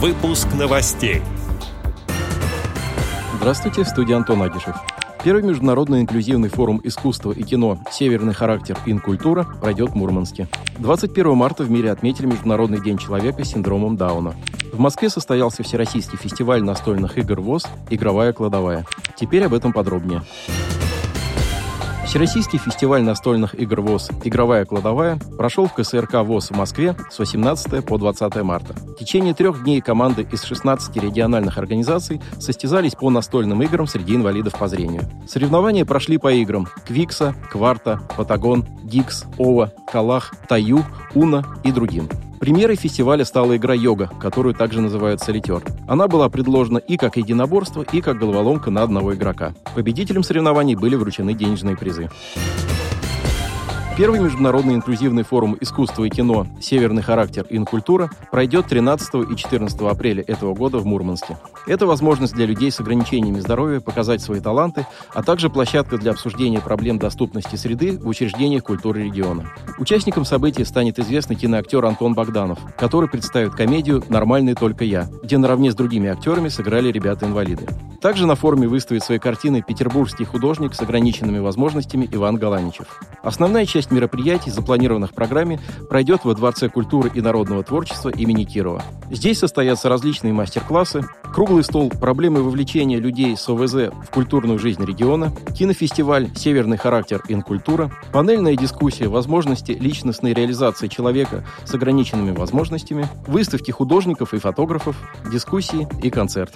Выпуск новостей. Здравствуйте, в студии Антон Агишев. Первый международный инклюзивный форум искусства и кино «Северный характер. Инкультура» пройдет в Мурманске. 21 марта в мире отметили Международный день человека с синдромом Дауна. В Москве состоялся Всероссийский фестиваль настольных игр ВОЗ «Игровая кладовая». Теперь об этом подробнее. Всероссийский фестиваль настольных игр ВОЗ «Игровая кладовая» прошел в КСРК ВОЗ в Москве с 18 по 20 марта. В течение трех дней команды из 16 региональных организаций состязались по настольным играм среди инвалидов по зрению. Соревнования прошли по играм Квикса, Кварта, Патагон, Гикс, Ова, Калах, Таю, Уна и другим. Примерой фестиваля стала игра «Йога», которую также называют «Солитер». Она была предложена и как единоборство, и как головоломка на одного игрока. Победителям соревнований были вручены денежные призы. Первый международный инклюзивный форум искусства и кино «Северный характер и инкультура» пройдет 13 и 14 апреля этого года в Мурманске. Это возможность для людей с ограничениями здоровья показать свои таланты, а также площадка для обсуждения проблем доступности среды в учреждениях культуры региона. Участником события станет известный киноактер Антон Богданов, который представит комедию «Нормальный только я», где наравне с другими актерами сыграли ребята-инвалиды. Также на форуме выставит свои картины петербургский художник с ограниченными возможностями Иван Галаничев. Основная часть мероприятий, запланированных в программе, пройдет во Дворце культуры и народного творчества имени Кирова. Здесь состоятся различные мастер-классы, круглый стол «Проблемы вовлечения людей с ОВЗ в культурную жизнь региона», кинофестиваль «Северный характер инкультура», панельная дискуссия возможности личностной реализации человека с ограниченными возможностями, выставки художников и фотографов, дискуссии и концерт.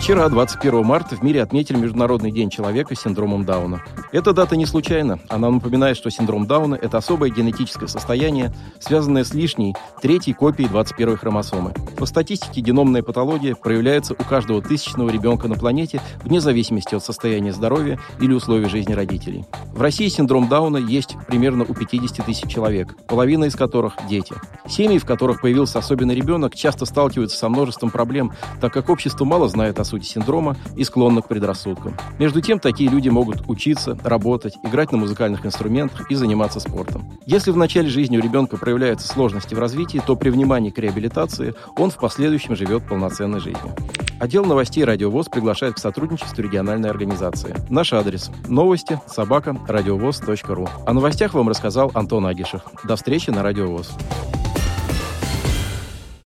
Вчера, 21 марта, в мире отметили Международный день человека с синдромом Дауна. Эта дата не случайна. Она напоминает, что синдром Дауна – это особое генетическое состояние, связанное с лишней, третьей копией 21 хромосомы. По статистике, геномная патология проявляется у каждого тысячного ребенка на планете вне зависимости от состояния здоровья или условий жизни родителей. В России синдром Дауна есть примерно у 50 тысяч человек, половина из которых – дети. Семьи, в которых появился особенный ребенок, часто сталкиваются со множеством проблем, так как общество мало знает о сути синдрома и склонно к предрассудкам. Между тем, такие люди могут учиться, работать, играть на музыкальных инструментах и заниматься спортом. Если в начале жизни у ребенка проявляются сложности в развитии, то при внимании к реабилитации он в последующем живет полноценной жизнью. Отдел новостей «Радиовоз» приглашает к сотрудничеству региональной организации. Наш адрес – новости собака радиовоз.ру. О новостях вам рассказал Антон Агишев. До встречи на «Радиовоз».